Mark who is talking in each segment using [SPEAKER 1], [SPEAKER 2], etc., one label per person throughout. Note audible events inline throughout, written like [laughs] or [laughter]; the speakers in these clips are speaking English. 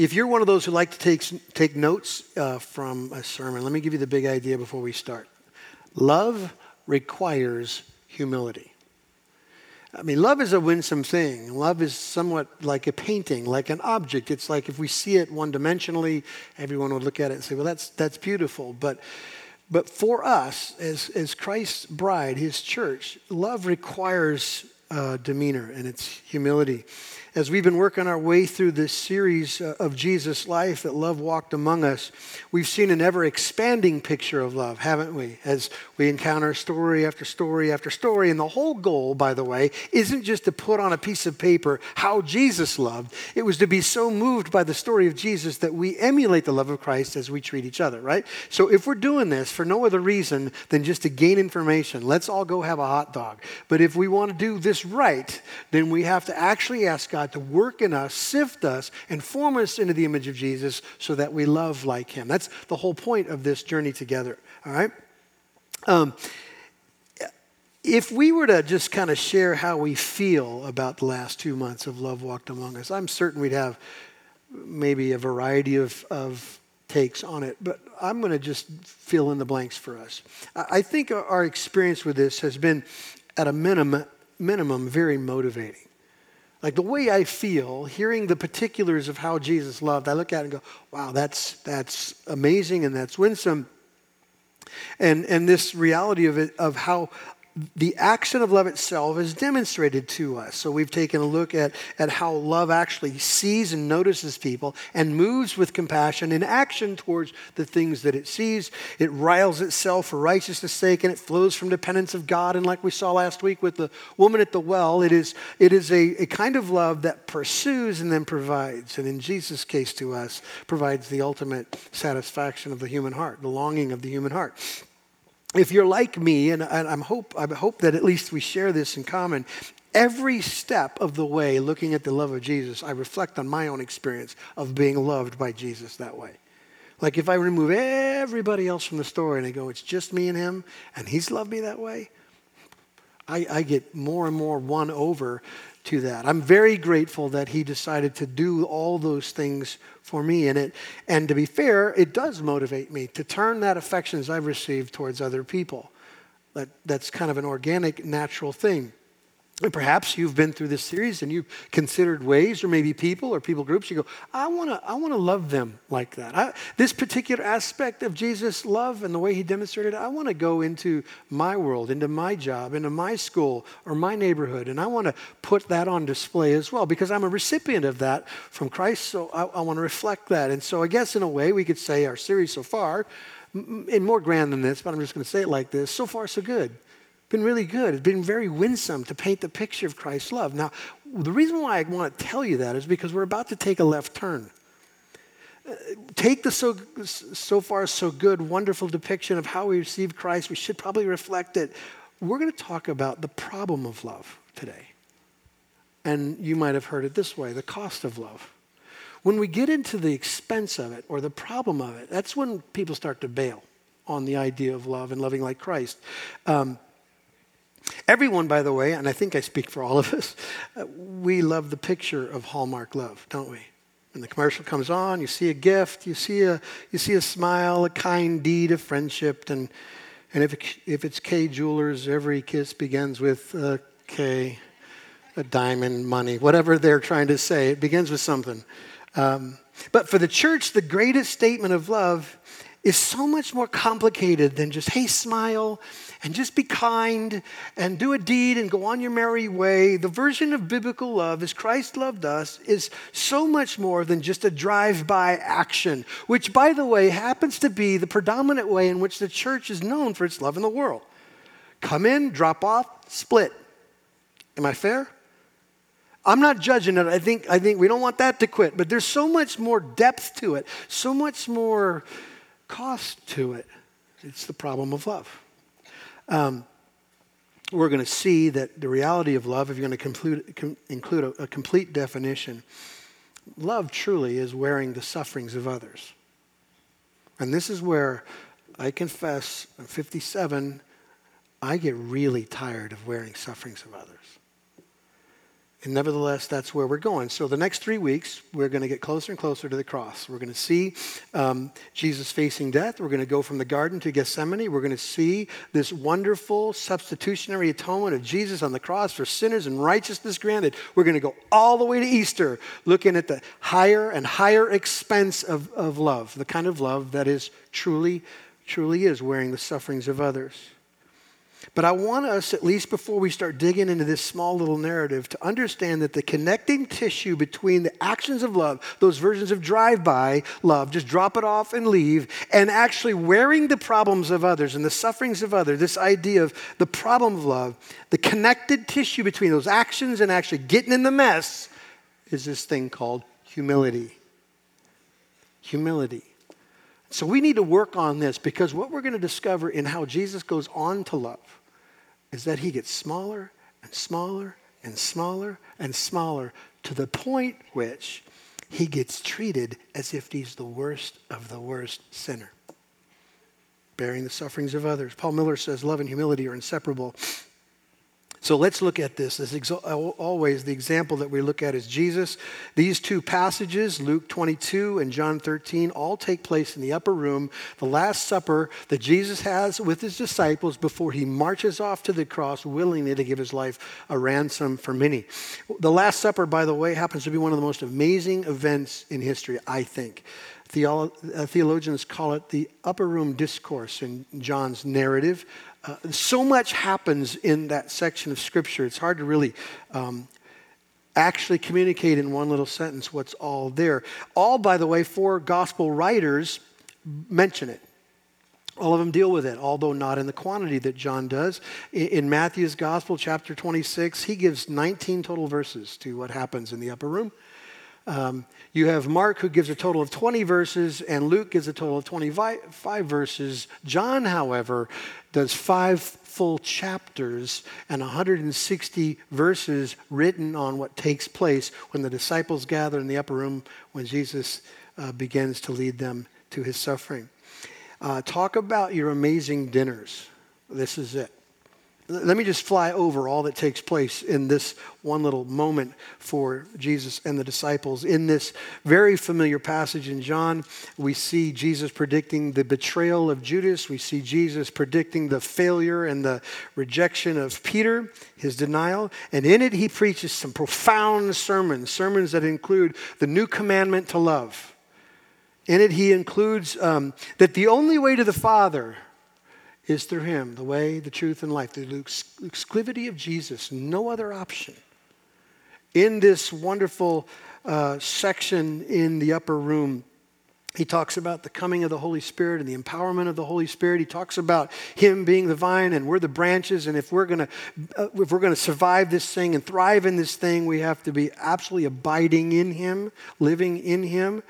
[SPEAKER 1] if you're one of those who like to take, take notes uh, from a sermon, let me give you the big idea before we start. Love requires humility. I mean, love is a winsome thing. Love is somewhat like a painting, like an object. It's like if we see it one dimensionally, everyone would look at it and say, well, that's, that's beautiful. But, but for us, as, as Christ's bride, his church, love requires uh, demeanor and its humility as we've been working our way through this series uh, of Jesus' life that love walked among us, we've seen an ever expanding picture of love, haven't we? As we encounter story after story after story. And the whole goal, by the way, isn't just to put on a piece of paper how Jesus loved, it was to be so moved by the story of Jesus that we emulate the love of Christ as we treat each other, right? So if we're doing this for no other reason than just to gain information, let's all go have a hot dog. But if we want to do this right, then we have to actually ask God God to work in us, sift us, and form us into the image of Jesus so that we love like him. That's the whole point of this journey together, all right? Um, if we were to just kind of share how we feel about the last two months of Love Walked Among Us, I'm certain we'd have maybe a variety of, of takes on it, but I'm going to just fill in the blanks for us. I think our experience with this has been, at a minimum, minimum very motivating. Like the way I feel, hearing the particulars of how Jesus loved, I look at it and go, wow, that's, that's amazing and that's winsome. And, and this reality of it, of how the action of love itself is demonstrated to us. So we've taken a look at, at how love actually sees and notices people and moves with compassion in action towards the things that it sees. It riles itself for righteousness' sake and it flows from dependence of God. And like we saw last week with the woman at the well, it is, it is a, a kind of love that pursues and then provides. And in Jesus' case to us, provides the ultimate satisfaction of the human heart, the longing of the human heart if you're like me, and, and I'm hope, I hope that at least we share this in common, every step of the way looking at the love of Jesus, I reflect on my own experience of being loved by Jesus that way. Like if I remove everybody else from the story and I go, it's just me and him, and he's loved me that way, I, I get more and more won over to that. I'm very grateful that he decided to do all those things for me. And, it, and to be fair, it does motivate me to turn that affections I've received towards other people. That, that's kind of an organic, natural thing. And perhaps you've been through this series and you've considered ways or maybe people or people groups. You go, I want to I wanna love them like that. I, this particular aspect of Jesus' love and the way he demonstrated it, I want to go into my world, into my job, into my school or my neighborhood. And I want to put that on display as well because I'm a recipient of that from Christ. So I, I want to reflect that. And so I guess in a way we could say our series so far, in more grand than this, but I'm just going to say it like this so far, so good been really good. It's been very winsome to paint the picture of Christ's love. Now, the reason why I want to tell you that is because we're about to take a left turn. Uh, take the so, so far so good, wonderful depiction of how we receive Christ. We should probably reflect it. We're going to talk about the problem of love today. And you might have heard it this way the cost of love. When we get into the expense of it or the problem of it, that's when people start to bail on the idea of love and loving like Christ. Um, Everyone, by the way, and I think I speak for all of us, uh, we love the picture of Hallmark love, don't we? When the commercial comes on, you see a gift, you see a, you see a smile, a kind deed of friendship, and, and if, it, if it's Kay Jewelers, every kiss begins with a K, a diamond, money, whatever they're trying to say, it begins with something. Um, but for the church, the greatest statement of love is so much more complicated than just, hey, smile and just be kind and do a deed and go on your merry way. The version of biblical love, as Christ loved us, is so much more than just a drive by action, which, by the way, happens to be the predominant way in which the church is known for its love in the world. Come in, drop off, split. Am I fair? I'm not judging it. I think, I think we don't want that to quit, but there's so much more depth to it, so much more cost to it. It's the problem of love. Um, we're going to see that the reality of love, if you're going to com, include a, a complete definition, love truly is wearing the sufferings of others. And this is where I confess, I'm 57, I get really tired of wearing sufferings of others. And nevertheless, that's where we're going. So, the next three weeks, we're going to get closer and closer to the cross. We're going to see um, Jesus facing death. We're going to go from the garden to Gethsemane. We're going to see this wonderful substitutionary atonement of Jesus on the cross for sinners and righteousness granted. We're going to go all the way to Easter, looking at the higher and higher expense of, of love, the kind of love that is truly, truly is wearing the sufferings of others. But I want us, at least before we start digging into this small little narrative, to understand that the connecting tissue between the actions of love, those versions of drive by love, just drop it off and leave, and actually wearing the problems of others and the sufferings of others, this idea of the problem of love, the connected tissue between those actions and actually getting in the mess is this thing called humility. Humility. So we need to work on this because what we're going to discover in how Jesus goes on to love is that he gets smaller and smaller and smaller and smaller to the point which he gets treated as if he's the worst of the worst sinner, bearing the sufferings of others. Paul Miller says love and humility are inseparable. So let's look at this. As always, the example that we look at is Jesus. These two passages, Luke 22 and John 13, all take place in the upper room, the Last Supper that Jesus has with his disciples before he marches off to the cross willingly to give his life a ransom for many. The Last Supper, by the way, happens to be one of the most amazing events in history, I think. Theolo- uh, theologians call it the upper room discourse in John's narrative. Uh, so much happens in that section of Scripture, it's hard to really um, actually communicate in one little sentence what's all there. All, by the way, four gospel writers mention it. All of them deal with it, although not in the quantity that John does. In Matthew's Gospel, chapter 26, he gives 19 total verses to what happens in the upper room. Um, you have Mark, who gives a total of 20 verses, and Luke gives a total of 25 verses. John, however, does five full chapters and 160 verses written on what takes place when the disciples gather in the upper room when Jesus uh, begins to lead them to his suffering. Uh, talk about your amazing dinners. This is it. Let me just fly over all that takes place in this one little moment for Jesus and the disciples. In this very familiar passage in John, we see Jesus predicting the betrayal of Judas. We see Jesus predicting the failure and the rejection of Peter, his denial. And in it, he preaches some profound sermons, sermons that include the new commandment to love. In it, he includes um, that the only way to the Father is through him, the way, the truth, and life. The exclusivity of Jesus, no other option. In this wonderful uh, section in the upper room, he talks about the coming of the Holy Spirit and the empowerment of the Holy Spirit. He talks about Him being the vine and we're the branches. And if we're going to, uh, if we're going to survive this thing and thrive in this thing, we have to be absolutely abiding in Him, living in Him.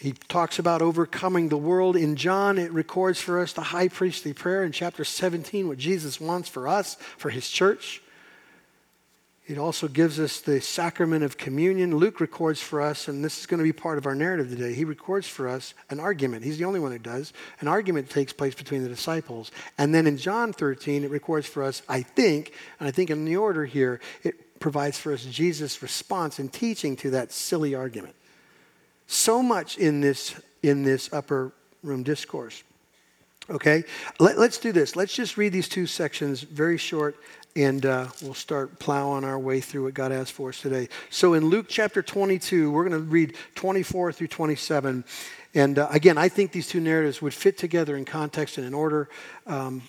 [SPEAKER 1] He talks about overcoming the world. In John, it records for us the high priestly prayer in chapter 17, what Jesus wants for us, for his church. It also gives us the sacrament of communion. Luke records for us, and this is going to be part of our narrative today. He records for us an argument. He's the only one who does. An argument takes place between the disciples. And then in John 13, it records for us, I think, and I think in the order here, it provides for us Jesus' response and teaching to that silly argument. So much in this, in this upper room discourse. Okay, Let, us do this. Let's just read these two sections very short, and uh, we'll start plowing our way through what God has for us today. So, in Luke chapter 22, we're going to read 24 through 27. And uh, again, I think these two narratives would fit together in context and in order. Um,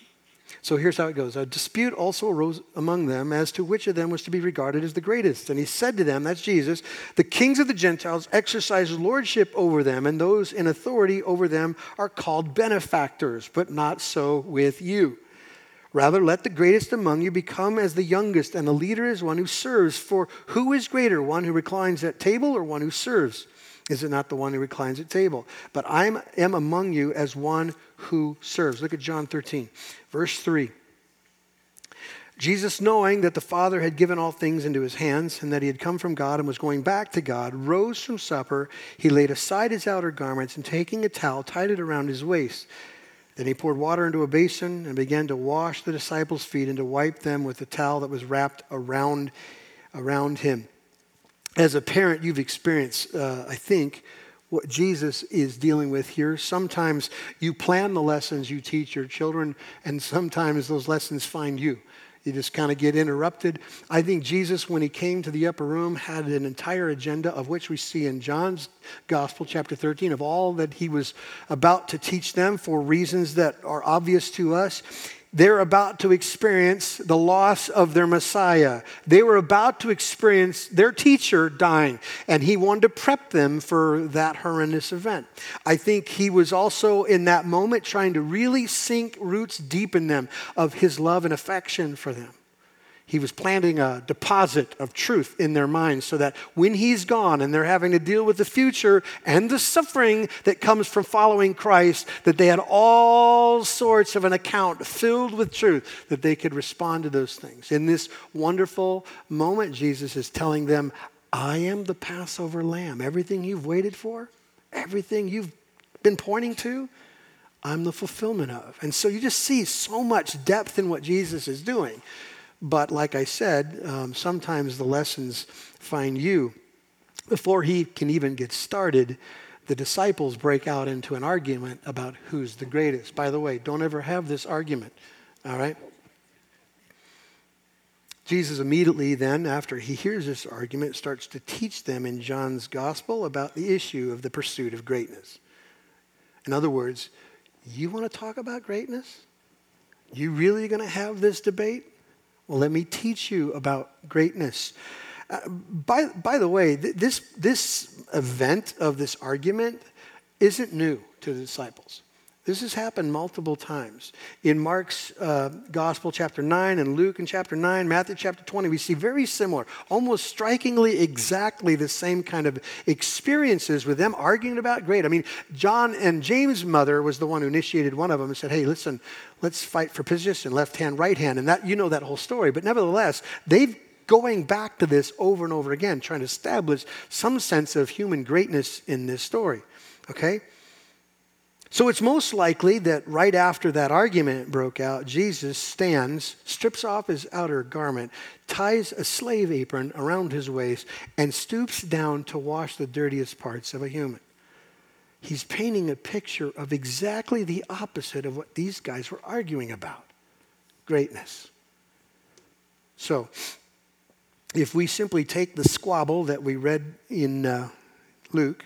[SPEAKER 1] so here's how it goes. A dispute also arose among them as to which of them was to be regarded as the greatest. And he said to them, that's Jesus, the kings of the Gentiles exercise lordship over them, and those in authority over them are called benefactors, but not so with you. Rather, let the greatest among you become as the youngest, and the leader is one who serves. For who is greater, one who reclines at table or one who serves? Is it not the one who reclines at table? But I am among you as one who serves. Look at John 13, verse 3. Jesus, knowing that the Father had given all things into his hands and that he had come from God and was going back to God, rose from supper. He laid aside his outer garments and taking a towel, tied it around his waist. Then he poured water into a basin and began to wash the disciples' feet and to wipe them with the towel that was wrapped around around him. As a parent, you've experienced, uh, I think, what Jesus is dealing with here. Sometimes you plan the lessons you teach your children, and sometimes those lessons find you. You just kind of get interrupted. I think Jesus, when he came to the upper room, had an entire agenda of which we see in John's Gospel, chapter 13, of all that he was about to teach them for reasons that are obvious to us they're about to experience the loss of their Messiah. They were about to experience their teacher dying, and he wanted to prep them for that horrendous event. I think he was also in that moment trying to really sink roots deep in them of his love and affection for them. He was planting a deposit of truth in their minds so that when he's gone and they're having to deal with the future and the suffering that comes from following Christ, that they had all sorts of an account filled with truth that they could respond to those things. In this wonderful moment, Jesus is telling them, I am the Passover lamb. Everything you've waited for, everything you've been pointing to, I'm the fulfillment of. And so you just see so much depth in what Jesus is doing. But like I said, um, sometimes the lessons find you. Before he can even get started, the disciples break out into an argument about who's the greatest. By the way, don't ever have this argument, all right? Jesus immediately then, after he hears this argument, starts to teach them in John's gospel about the issue of the pursuit of greatness. In other words, you want to talk about greatness? You really going to have this debate? Well, let me teach you about greatness. Uh, by, by the way, th- this, this event of this argument isn't new to the disciples. This has happened multiple times. In Mark's uh, Gospel, chapter 9, and Luke in chapter 9, Matthew chapter 20, we see very similar, almost strikingly exactly the same kind of experiences with them arguing about great. I mean, John and James' mother was the one who initiated one of them and said, hey, listen, let's fight for position, left hand, right hand. And that, you know that whole story. But nevertheless, they've going back to this over and over again, trying to establish some sense of human greatness in this story. Okay? So it's most likely that right after that argument broke out, Jesus stands, strips off his outer garment, ties a slave apron around his waist, and stoops down to wash the dirtiest parts of a human. He's painting a picture of exactly the opposite of what these guys were arguing about greatness. So, if we simply take the squabble that we read in uh, Luke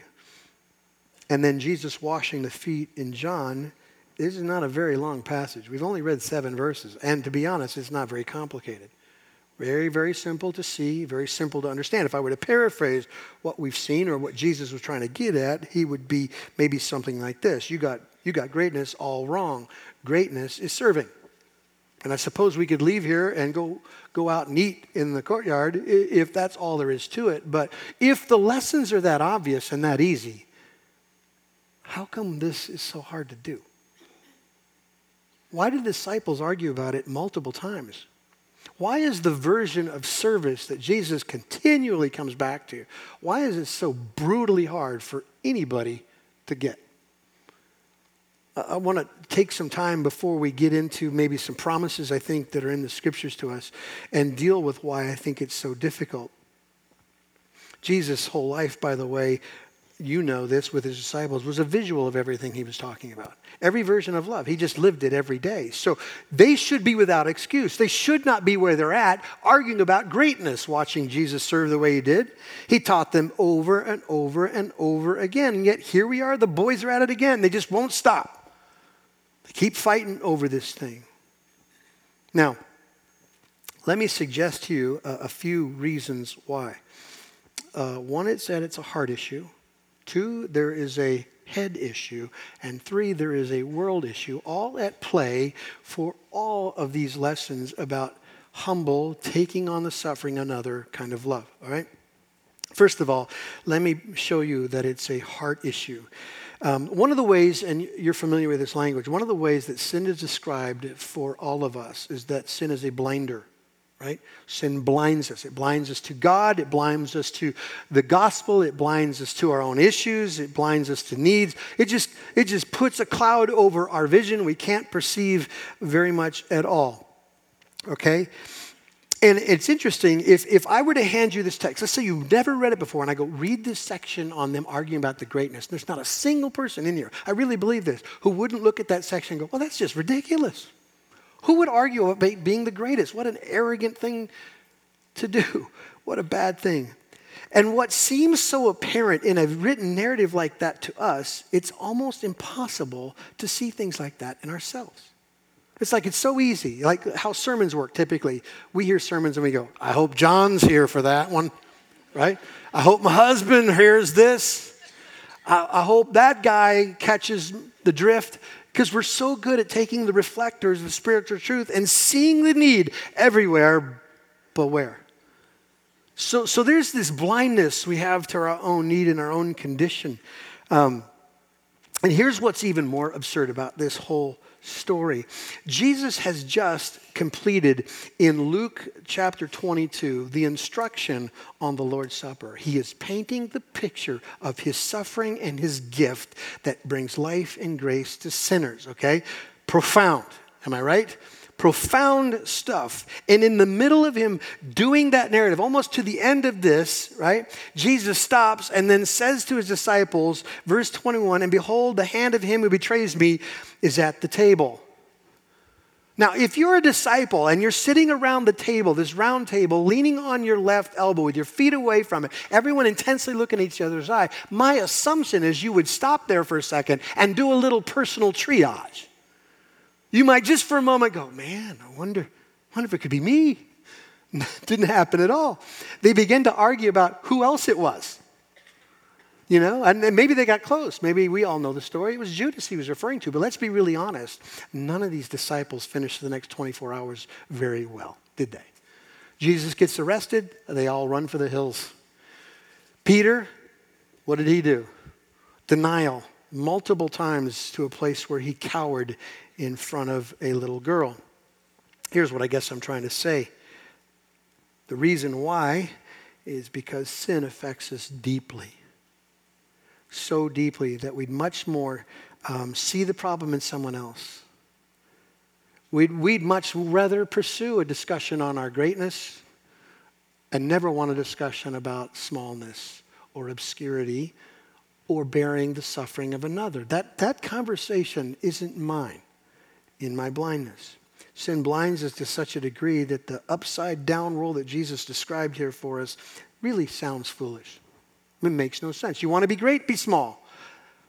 [SPEAKER 1] and then Jesus washing the feet in John, this is not a very long passage. We've only read seven verses. And to be honest, it's not very complicated. Very, very simple to see, very simple to understand. If I were to paraphrase what we've seen or what Jesus was trying to get at, he would be maybe something like this You got, you got greatness all wrong. Greatness is serving. And I suppose we could leave here and go, go out and eat in the courtyard if that's all there is to it. But if the lessons are that obvious and that easy, how come this is so hard to do? Why did disciples argue about it multiple times? Why is the version of service that Jesus continually comes back to, why is it so brutally hard for anybody to get? I want to take some time before we get into maybe some promises I think that are in the scriptures to us and deal with why I think it's so difficult. Jesus' whole life, by the way, you know this with his disciples, was a visual of everything he was talking about. Every version of love. He just lived it every day. So they should be without excuse. They should not be where they're at, arguing about greatness, watching Jesus serve the way he did. He taught them over and over and over again. And yet here we are, the boys are at it again. They just won't stop. They keep fighting over this thing. Now, let me suggest to you a, a few reasons why. Uh, one, it said it's a heart issue. Two, there is a head issue. And three, there is a world issue, all at play for all of these lessons about humble, taking on the suffering, another kind of love. All right? First of all, let me show you that it's a heart issue. Um, one of the ways, and you're familiar with this language, one of the ways that sin is described for all of us is that sin is a blinder right? Sin blinds us. It blinds us to God. It blinds us to the gospel. It blinds us to our own issues. It blinds us to needs. It just, it just puts a cloud over our vision. We can't perceive very much at all. Okay? And it's interesting, if, if I were to hand you this text, let's say you've never read it before, and I go, read this section on them arguing about the greatness. There's not a single person in here, I really believe this, who wouldn't look at that section and go, well, that's just ridiculous. Who would argue about being the greatest? What an arrogant thing to do. [laughs] What a bad thing. And what seems so apparent in a written narrative like that to us, it's almost impossible to see things like that in ourselves. It's like it's so easy, like how sermons work typically. We hear sermons and we go, I hope John's here for that one, right? I hope my husband hears this. I, I hope that guy catches the drift because we're so good at taking the reflectors of spiritual truth and seeing the need everywhere, but where? So, so there's this blindness we have to our own need and our own condition. Um, and here's what's even more absurd about this whole story. Jesus has just completed in Luke chapter 22 the instruction on the Lord's Supper. He is painting the picture of his suffering and his gift that brings life and grace to sinners, okay? Profound, am I right? Profound stuff. And in the middle of him doing that narrative, almost to the end of this, right, Jesus stops and then says to his disciples, verse 21, and behold, the hand of him who betrays me is at the table. Now, if you're a disciple and you're sitting around the table, this round table, leaning on your left elbow with your feet away from it, everyone intensely looking at each other's eye, my assumption is you would stop there for a second and do a little personal triage. You might just for a moment go, man, I wonder, wonder if it could be me. [laughs] Didn't happen at all. They begin to argue about who else it was. You know, and maybe they got close. Maybe we all know the story. It was Judas he was referring to. But let's be really honest. None of these disciples finished the next 24 hours very well, did they? Jesus gets arrested. They all run for the hills. Peter, what did he do? Denial multiple times to a place where he cowered in front of a little girl. Here's what I guess I'm trying to say the reason why is because sin affects us deeply. So deeply that we'd much more um, see the problem in someone else. We'd, we'd much rather pursue a discussion on our greatness and never want a discussion about smallness or obscurity or bearing the suffering of another. That, that conversation isn't mine in my blindness. Sin blinds us to such a degree that the upside down role that Jesus described here for us really sounds foolish. It makes no sense. You want to be great, be small.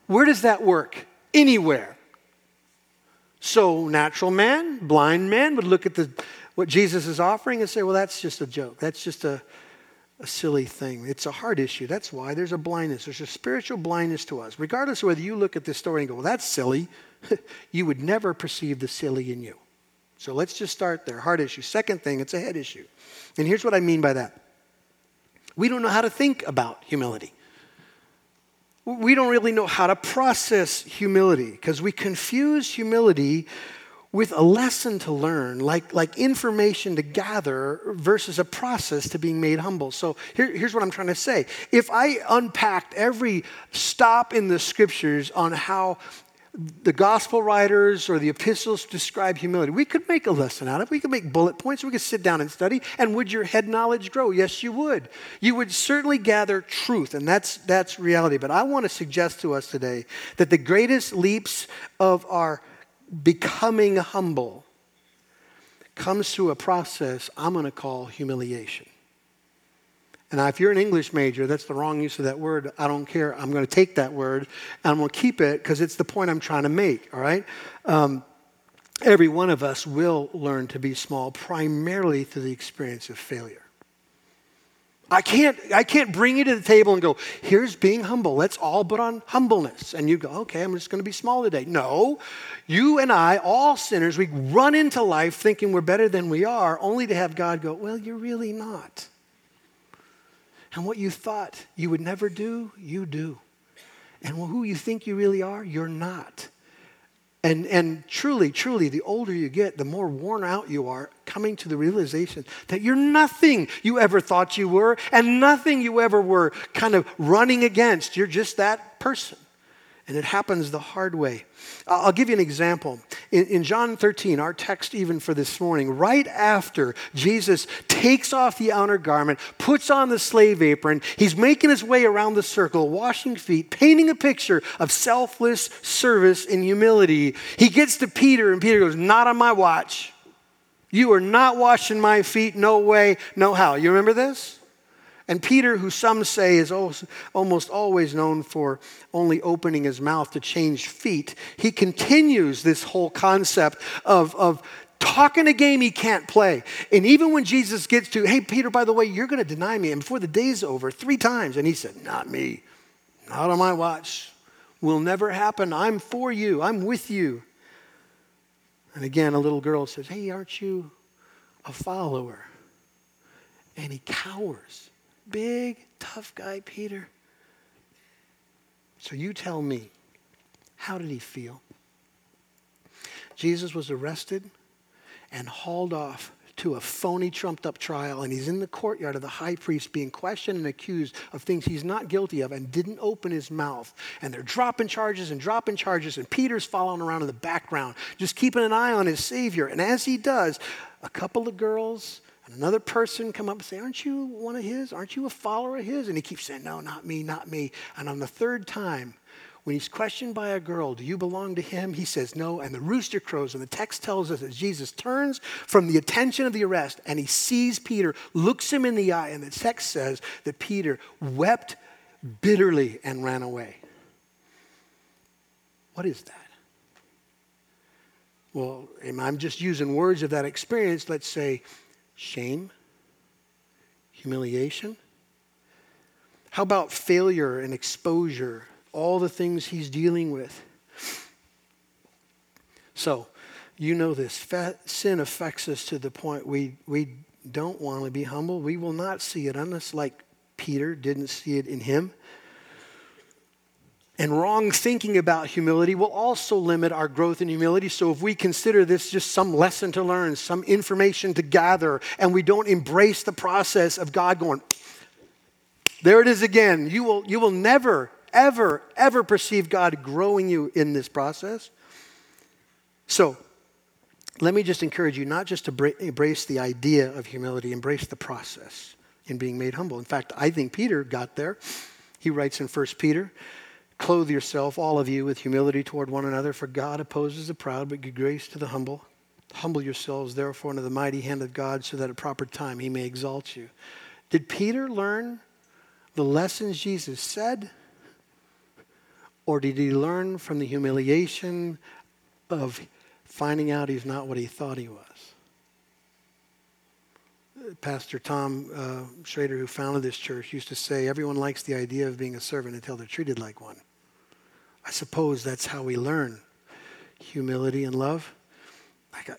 [SPEAKER 1] Where does that work? Anywhere. So, natural man, blind man would look at the, what Jesus is offering and say, well, that's just a joke. That's just a, a silly thing. It's a heart issue. That's why there's a blindness. There's a spiritual blindness to us. Regardless of whether you look at this story and go, well, that's silly, [laughs] you would never perceive the silly in you. So let's just start there. Heart issue. Second thing, it's a head issue. And here's what I mean by that we don't know how to think about humility. We don't really know how to process humility because we confuse humility with a lesson to learn, like, like information to gather versus a process to being made humble. So here, here's what I'm trying to say. If I unpacked every stop in the scriptures on how the gospel writers or the epistles describe humility. We could make a lesson out of it. We could make bullet points. We could sit down and study. And would your head knowledge grow? Yes, you would. You would certainly gather truth, and that's, that's reality. But I want to suggest to us today that the greatest leaps of our becoming humble comes through a process I'm going to call humiliation. And if you're an English major, that's the wrong use of that word. I don't care. I'm going to take that word and I'm going to keep it because it's the point I'm trying to make, all right? Um, every one of us will learn to be small primarily through the experience of failure. I can't, I can't bring you to the table and go, here's being humble. Let's all put on humbleness. And you go, okay, I'm just going to be small today. No, you and I, all sinners, we run into life thinking we're better than we are, only to have God go, well, you're really not. And what you thought you would never do, you do. And who you think you really are, you're not. And, and truly, truly, the older you get, the more worn out you are, coming to the realization that you're nothing you ever thought you were, and nothing you ever were kind of running against. You're just that person. And it happens the hard way. I'll give you an example. In, in, John 13, our text even for this morning, right after Jesus takes off the outer garment, puts on the slave apron, he's making his way around the circle, washing feet, painting a picture of selfless service and humility. He gets to Peter, and Peter goes, Not on my watch. You are not washing my feet. No way, no how. You remember this? And Peter, who some say is almost always known for only opening his mouth to change feet, he continues this whole concept of, of talking a game he can't play. And even when Jesus gets to, hey, Peter, by the way, you're going to deny me, and before the day's over, three times, and he said, not me, not on my watch, will never happen. I'm for you, I'm with you. And again, a little girl says, hey, aren't you a follower? And he cowers. Big, tough guy, Peter. So you tell me, how did he feel? Jesus was arrested and hauled off to a phony, trumped up trial, and he's in the courtyard of the high priest being questioned and accused of things he's not guilty of and didn't open his mouth. And they're dropping charges and dropping charges, and Peter's following around in the background, just keeping an eye on his Savior. And as he does, a couple of girls and another person come up and say, Aren't you one of his? Aren't you a follower of his? And he keeps saying, No, not me, not me. And on the third time, when he's questioned by a girl, Do you belong to him? He says, No. And the rooster crows. And the text tells us that Jesus turns from the attention of the arrest and he sees Peter, looks him in the eye. And the text says that Peter wept bitterly and ran away. What is that? Well, I'm just using words of that experience. Let's say, shame, humiliation? How about failure and exposure? All the things he's dealing with. So, you know this. sin affects us to the point we, we don't want to be humble. We will not see it unless, like Peter didn't see it in him. And wrong thinking about humility will also limit our growth in humility. So, if we consider this just some lesson to learn, some information to gather, and we don't embrace the process of God going, there it is again, you will, you will never, ever, ever perceive God growing you in this process. So, let me just encourage you not just to embrace the idea of humility, embrace the process in being made humble. In fact, I think Peter got there. He writes in 1 Peter, Clothe yourself, all of you, with humility toward one another, for God opposes the proud, but give grace to the humble. Humble yourselves, therefore, under the mighty hand of God, so that at proper time he may exalt you. Did Peter learn the lessons Jesus said? Or did he learn from the humiliation of finding out he's not what he thought he was? Pastor Tom uh, Schrader, who founded this church, used to say, Everyone likes the idea of being a servant until they're treated like one. I suppose that's how we learn humility and love.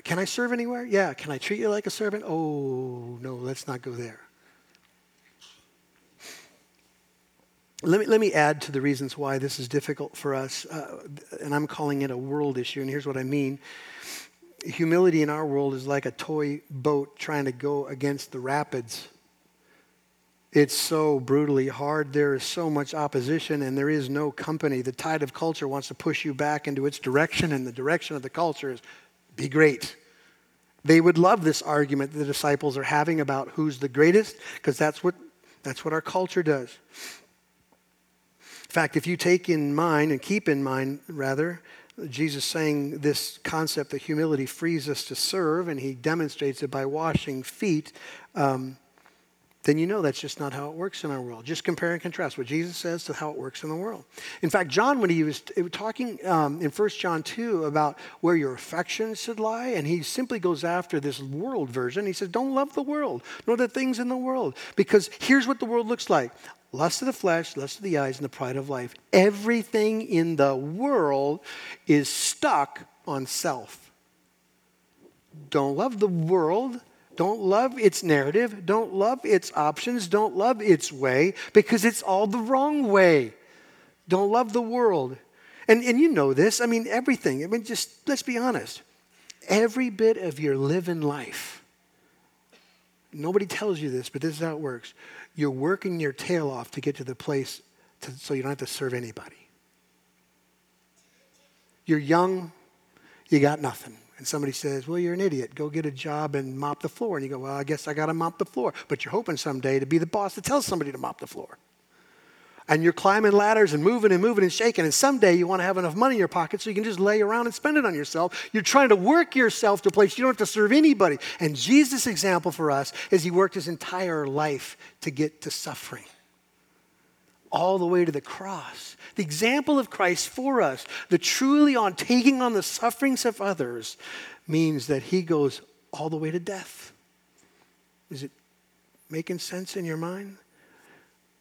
[SPEAKER 1] Can I serve anywhere? Yeah. Can I treat you like a servant? Oh, no, let's not go there. Let me, let me add to the reasons why this is difficult for us, uh, and I'm calling it a world issue, and here's what I mean humility in our world is like a toy boat trying to go against the rapids. It's so brutally hard. There is so much opposition, and there is no company. The tide of culture wants to push you back into its direction, and the direction of the culture is be great. They would love this argument the disciples are having about who's the greatest, because that's what, that's what our culture does. In fact, if you take in mind and keep in mind, rather, Jesus saying this concept that humility frees us to serve, and he demonstrates it by washing feet, um, then you know that's just not how it works in our world. Just compare and contrast what Jesus says to how it works in the world. In fact, John, when he was talking um, in 1 John 2 about where your affections should lie, and he simply goes after this world version, he says, Don't love the world, nor the things in the world. Because here's what the world looks like lust of the flesh, lust of the eyes, and the pride of life. Everything in the world is stuck on self. Don't love the world. Don't love its narrative. Don't love its options. Don't love its way because it's all the wrong way. Don't love the world. And, and you know this. I mean, everything. I mean, just let's be honest. Every bit of your living life, nobody tells you this, but this is how it works you're working your tail off to get to the place to, so you don't have to serve anybody. You're young, you got nothing. And somebody says, Well, you're an idiot. Go get a job and mop the floor. And you go, Well, I guess I got to mop the floor. But you're hoping someday to be the boss to tell somebody to mop the floor. And you're climbing ladders and moving and moving and shaking. And someday you want to have enough money in your pocket so you can just lay around and spend it on yourself. You're trying to work yourself to a place you don't have to serve anybody. And Jesus' example for us is he worked his entire life to get to suffering all the way to the cross. The example of Christ for us, the truly on taking on the sufferings of others, means that he goes all the way to death. Is it making sense in your mind?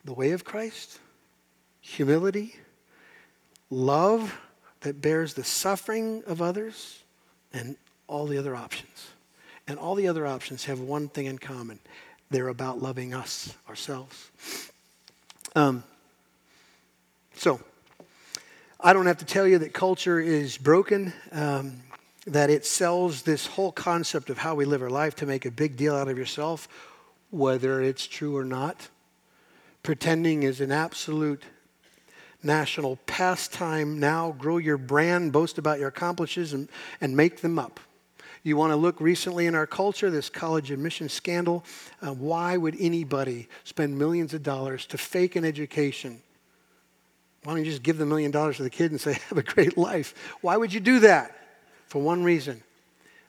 [SPEAKER 1] The way of Christ, humility, love that bears the suffering of others, and all the other options. And all the other options have one thing in common they're about loving us, ourselves. Um, so, I don't have to tell you that culture is broken, um, that it sells this whole concept of how we live our life to make a big deal out of yourself, whether it's true or not. Pretending is an absolute national pastime now. Grow your brand, boast about your accomplishments, and, and make them up. You want to look recently in our culture, this college admission scandal. Uh, why would anybody spend millions of dollars to fake an education why don't you just give the million dollars to the kid and say, [laughs] have a great life? Why would you do that? For one reason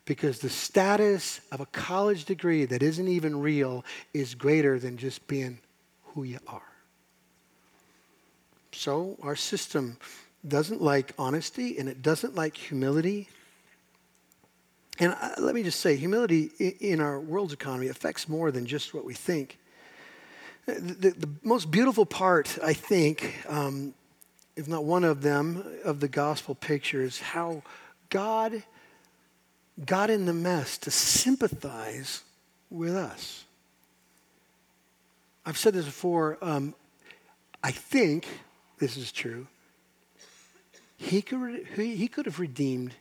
[SPEAKER 1] because the status of a college degree that isn't even real is greater than just being who you are. So, our system doesn't like honesty and it doesn't like humility. And let me just say, humility in our world's economy affects more than just what we think. The, the most beautiful part, I think, um, if not one of them, of the gospel picture is how God got in the mess to sympathize with us. I've said this before. Um, I think this is true. He could, he could have redeemed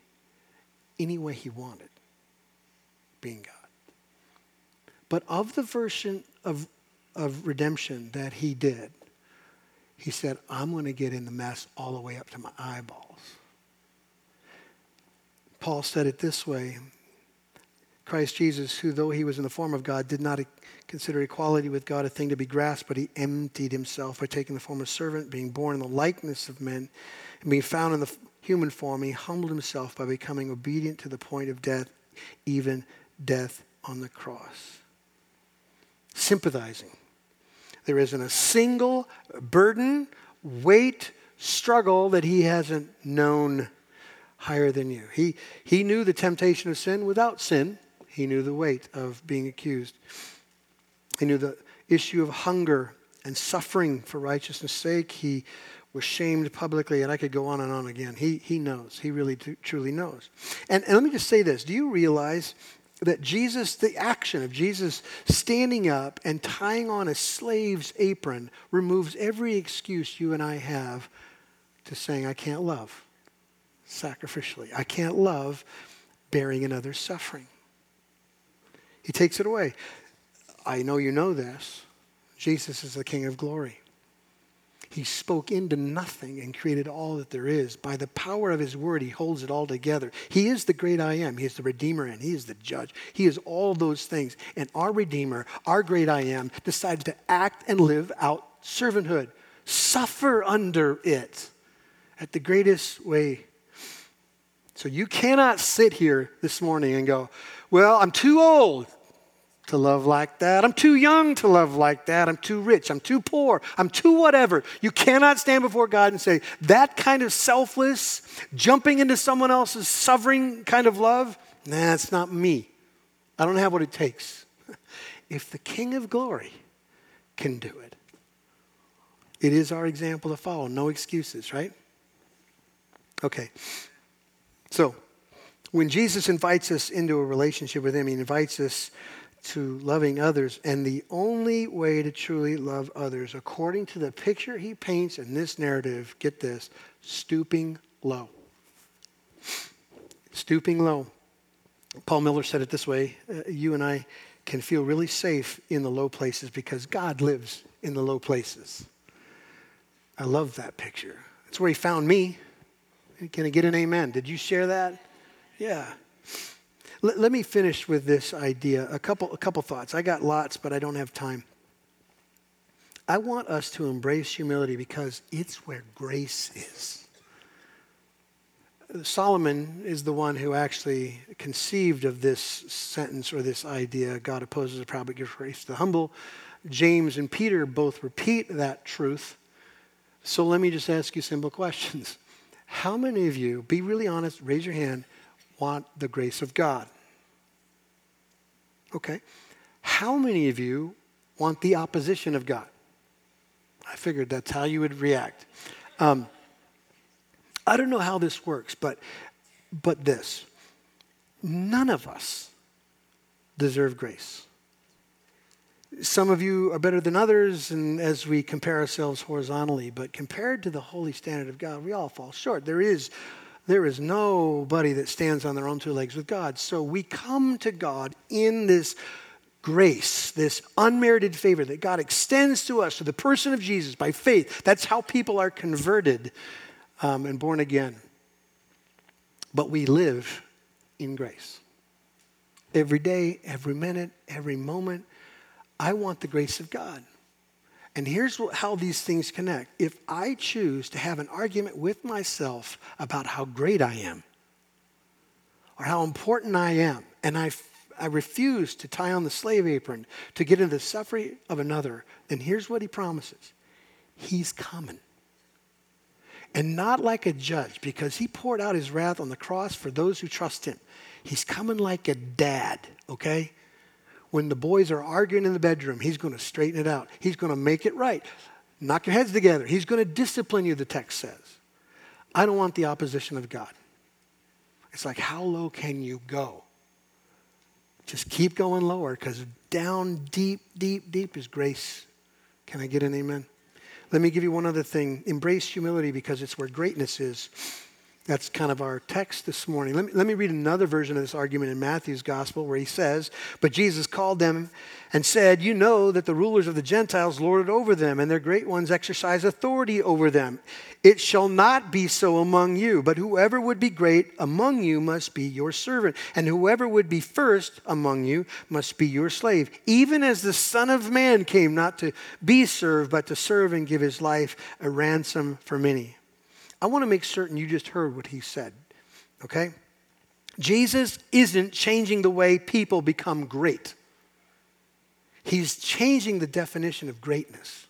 [SPEAKER 1] any way he wanted, being God. But of the version of, of redemption that he did, he said, I'm going to get in the mess all the way up to my eyeballs. Paul said it this way Christ Jesus, who though he was in the form of God, did not consider equality with God a thing to be grasped, but he emptied himself by taking the form of servant, being born in the likeness of men, and being found in the human form, he humbled himself by becoming obedient to the point of death, even death on the cross. Sympathizing there isn't a single burden, weight, struggle that he hasn't known higher than you. He, he knew the temptation of sin without sin. He knew the weight of being accused. He knew the issue of hunger and suffering for righteousness' sake. He was shamed publicly, and I could go on and on again. He, he knows. He really truly knows. And, and let me just say this do you realize that Jesus, the action of Jesus standing up and tying on a slave's apron, removes every excuse you and I have to saying, I can't love sacrificially. I can't love bearing another's suffering. He takes it away. I know you know this. Jesus is the King of glory. He spoke into nothing and created all that there is. By the power of his word, he holds it all together. He is the great I am. He is the Redeemer and he is the judge. He is all those things. And our Redeemer, our great I am, decided to act and live out servanthood, suffer under it at the greatest way. So you cannot sit here this morning and go, Well, I'm too old to love like that. I'm too young to love like that. I'm too rich. I'm too poor. I'm too whatever. You cannot stand before God and say, that kind of selfless, jumping into someone else's suffering kind of love, nah, it's not me. I don't have what it takes. [laughs] If the King of glory can do it, it is our example to follow. No excuses, right? Okay. So, when Jesus invites us into a relationship with Him, He invites us to loving others. And the only way to truly love others, according to the picture he paints in this narrative, get this stooping low. Stooping low. Paul Miller said it this way uh, You and I can feel really safe in the low places because God lives in the low places. I love that picture. It's where he found me. Can I get an amen? Did you share that? Yeah. Let, let me finish with this idea. A couple, a couple thoughts. I got lots, but I don't have time. I want us to embrace humility because it's where grace is. Solomon is the one who actually conceived of this sentence or this idea God opposes the proud but gives grace to the humble. James and Peter both repeat that truth. So let me just ask you simple [laughs] questions. How many of you, be really honest, raise your hand, want the grace of God? Okay. How many of you want the opposition of God? I figured that's how you would react. Um, I don't know how this works, but, but this none of us deserve grace. Some of you are better than others, and as we compare ourselves horizontally, but compared to the holy standard of God, we all fall short. There is, there is nobody that stands on their own two legs with God. So we come to God in this grace, this unmerited favor that God extends to us, through the person of Jesus by faith. That's how people are converted um, and born again. But we live in grace. Every day, every minute, every moment, I want the grace of God. And here's how these things connect. If I choose to have an argument with myself about how great I am or how important I am, and I, I refuse to tie on the slave apron to get into the suffering of another, then here's what he promises He's coming and not like a judge because he poured out his wrath on the cross for those who trust him. He's coming like a dad, okay? When the boys are arguing in the bedroom, he's going to straighten it out. He's going to make it right. Knock your heads together. He's going to discipline you, the text says. I don't want the opposition of God. It's like, how low can you go? Just keep going lower because down deep, deep, deep is grace. Can I get an amen? Let me give you one other thing. Embrace humility because it's where greatness is. That's kind of our text this morning. Let me, let me read another version of this argument in Matthew's gospel where he says, But Jesus called them and said, You know that the rulers of the Gentiles lord it over them, and their great ones exercise authority over them. It shall not be so among you, but whoever would be great among you must be your servant, and whoever would be first among you must be your slave. Even as the Son of Man came not to be served, but to serve and give his life a ransom for many. I want to make certain you just heard what he said, okay? Jesus isn't changing the way people become great. He's changing the definition of greatness.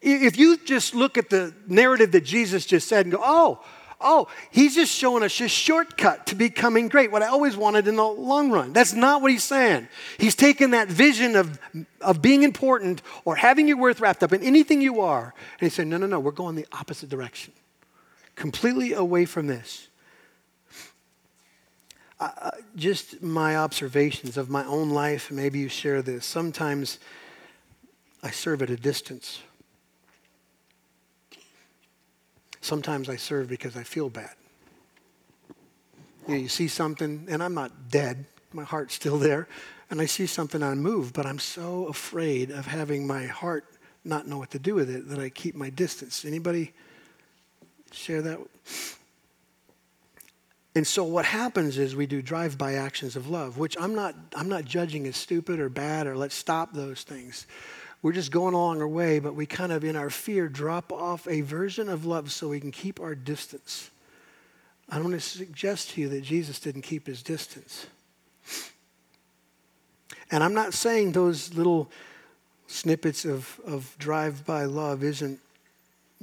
[SPEAKER 1] If you just look at the narrative that Jesus just said and go, oh, oh, he's just showing us a shortcut to becoming great, what I always wanted in the long run. That's not what he's saying. He's taken that vision of, of being important or having your worth wrapped up in anything you are, and he said, no, no, no, we're going the opposite direction, completely away from this. Uh, just my observations of my own life, maybe you share this. Sometimes I serve at a distance. Sometimes I serve because I feel bad. You, know, you see something, and I'm not dead, my heart's still there, and I see something I move, but I'm so afraid of having my heart not know what to do with it that I keep my distance. Anybody share that? And so what happens is we do drive-by actions of love, which I'm not I'm not judging as stupid or bad or let's stop those things. We're just going along our way, but we kind of, in our fear, drop off a version of love so we can keep our distance. I want to suggest to you that Jesus didn't keep his distance. And I'm not saying those little snippets of, of drive by love isn't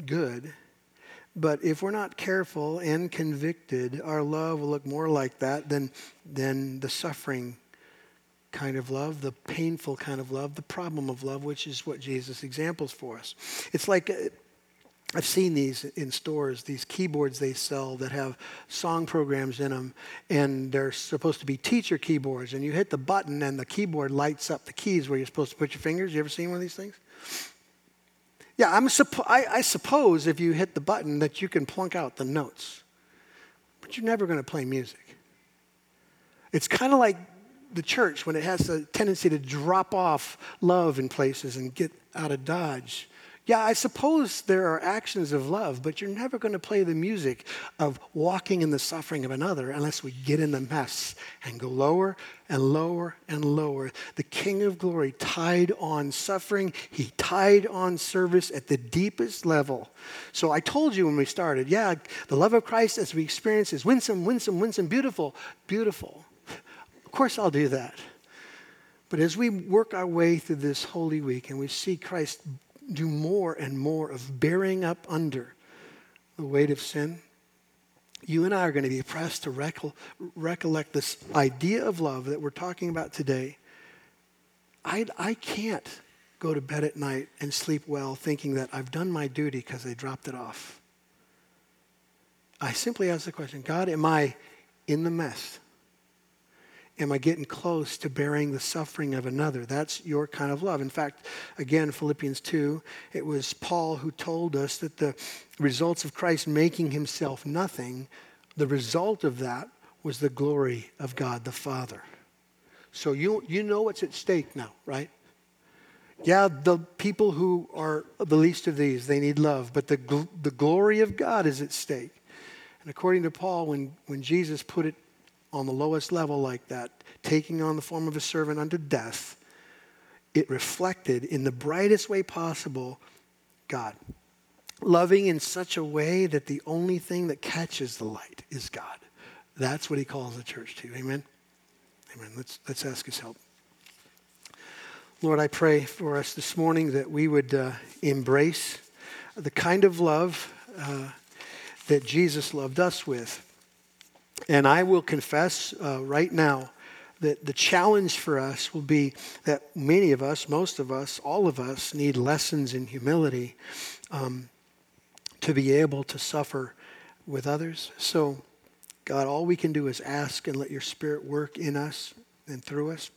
[SPEAKER 1] good. But if we're not careful and convicted, our love will look more like that than, than the suffering kind of love, the painful kind of love, the problem of love, which is what Jesus examples for us. It's like uh, I've seen these in stores, these keyboards they sell that have song programs in them, and they're supposed to be teacher keyboards. And you hit the button, and the keyboard lights up the keys where you're supposed to put your fingers. You ever seen one of these things? Yeah, I'm I, I suppose if you hit the button that you can plunk out the notes, but you're never going to play music. It's kind of like the church when it has a tendency to drop off love in places and get out of dodge. Yeah, I suppose there are actions of love, but you're never going to play the music of walking in the suffering of another unless we get in the mess and go lower and lower and lower. The King of Glory tied on suffering, he tied on service at the deepest level. So I told you when we started, yeah, the love of Christ as we experience is winsome, winsome, winsome, beautiful, beautiful. Of course, I'll do that. But as we work our way through this Holy Week and we see Christ do more and more of bearing up under the weight of sin, you and I are going to be pressed to recol- recollect this idea of love that we're talking about today. I, I can't go to bed at night and sleep well thinking that I've done my duty because they dropped it off. I simply ask the question God, am I in the mess? Am I getting close to bearing the suffering of another? That's your kind of love. In fact, again, Philippians 2, it was Paul who told us that the results of Christ making himself nothing, the result of that was the glory of God the Father. So you, you know what's at stake now, right? Yeah, the people who are the least of these, they need love, but the, the glory of God is at stake. And according to Paul, when, when Jesus put it on the lowest level like that, taking on the form of a servant unto death, it reflected in the brightest way possible God. Loving in such a way that the only thing that catches the light is God. That's what he calls the church to. Amen? Amen. Let's, let's ask his help. Lord, I pray for us this morning that we would uh, embrace the kind of love uh, that Jesus loved us with. And I will confess uh, right now that the challenge for us will be that many of us, most of us, all of us need lessons in humility um, to be able to suffer with others. So, God, all we can do is ask and let your Spirit work in us and through us.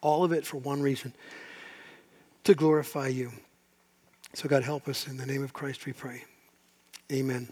[SPEAKER 1] All of it for one reason to glorify you. So, God, help us. In the name of Christ, we pray. Amen.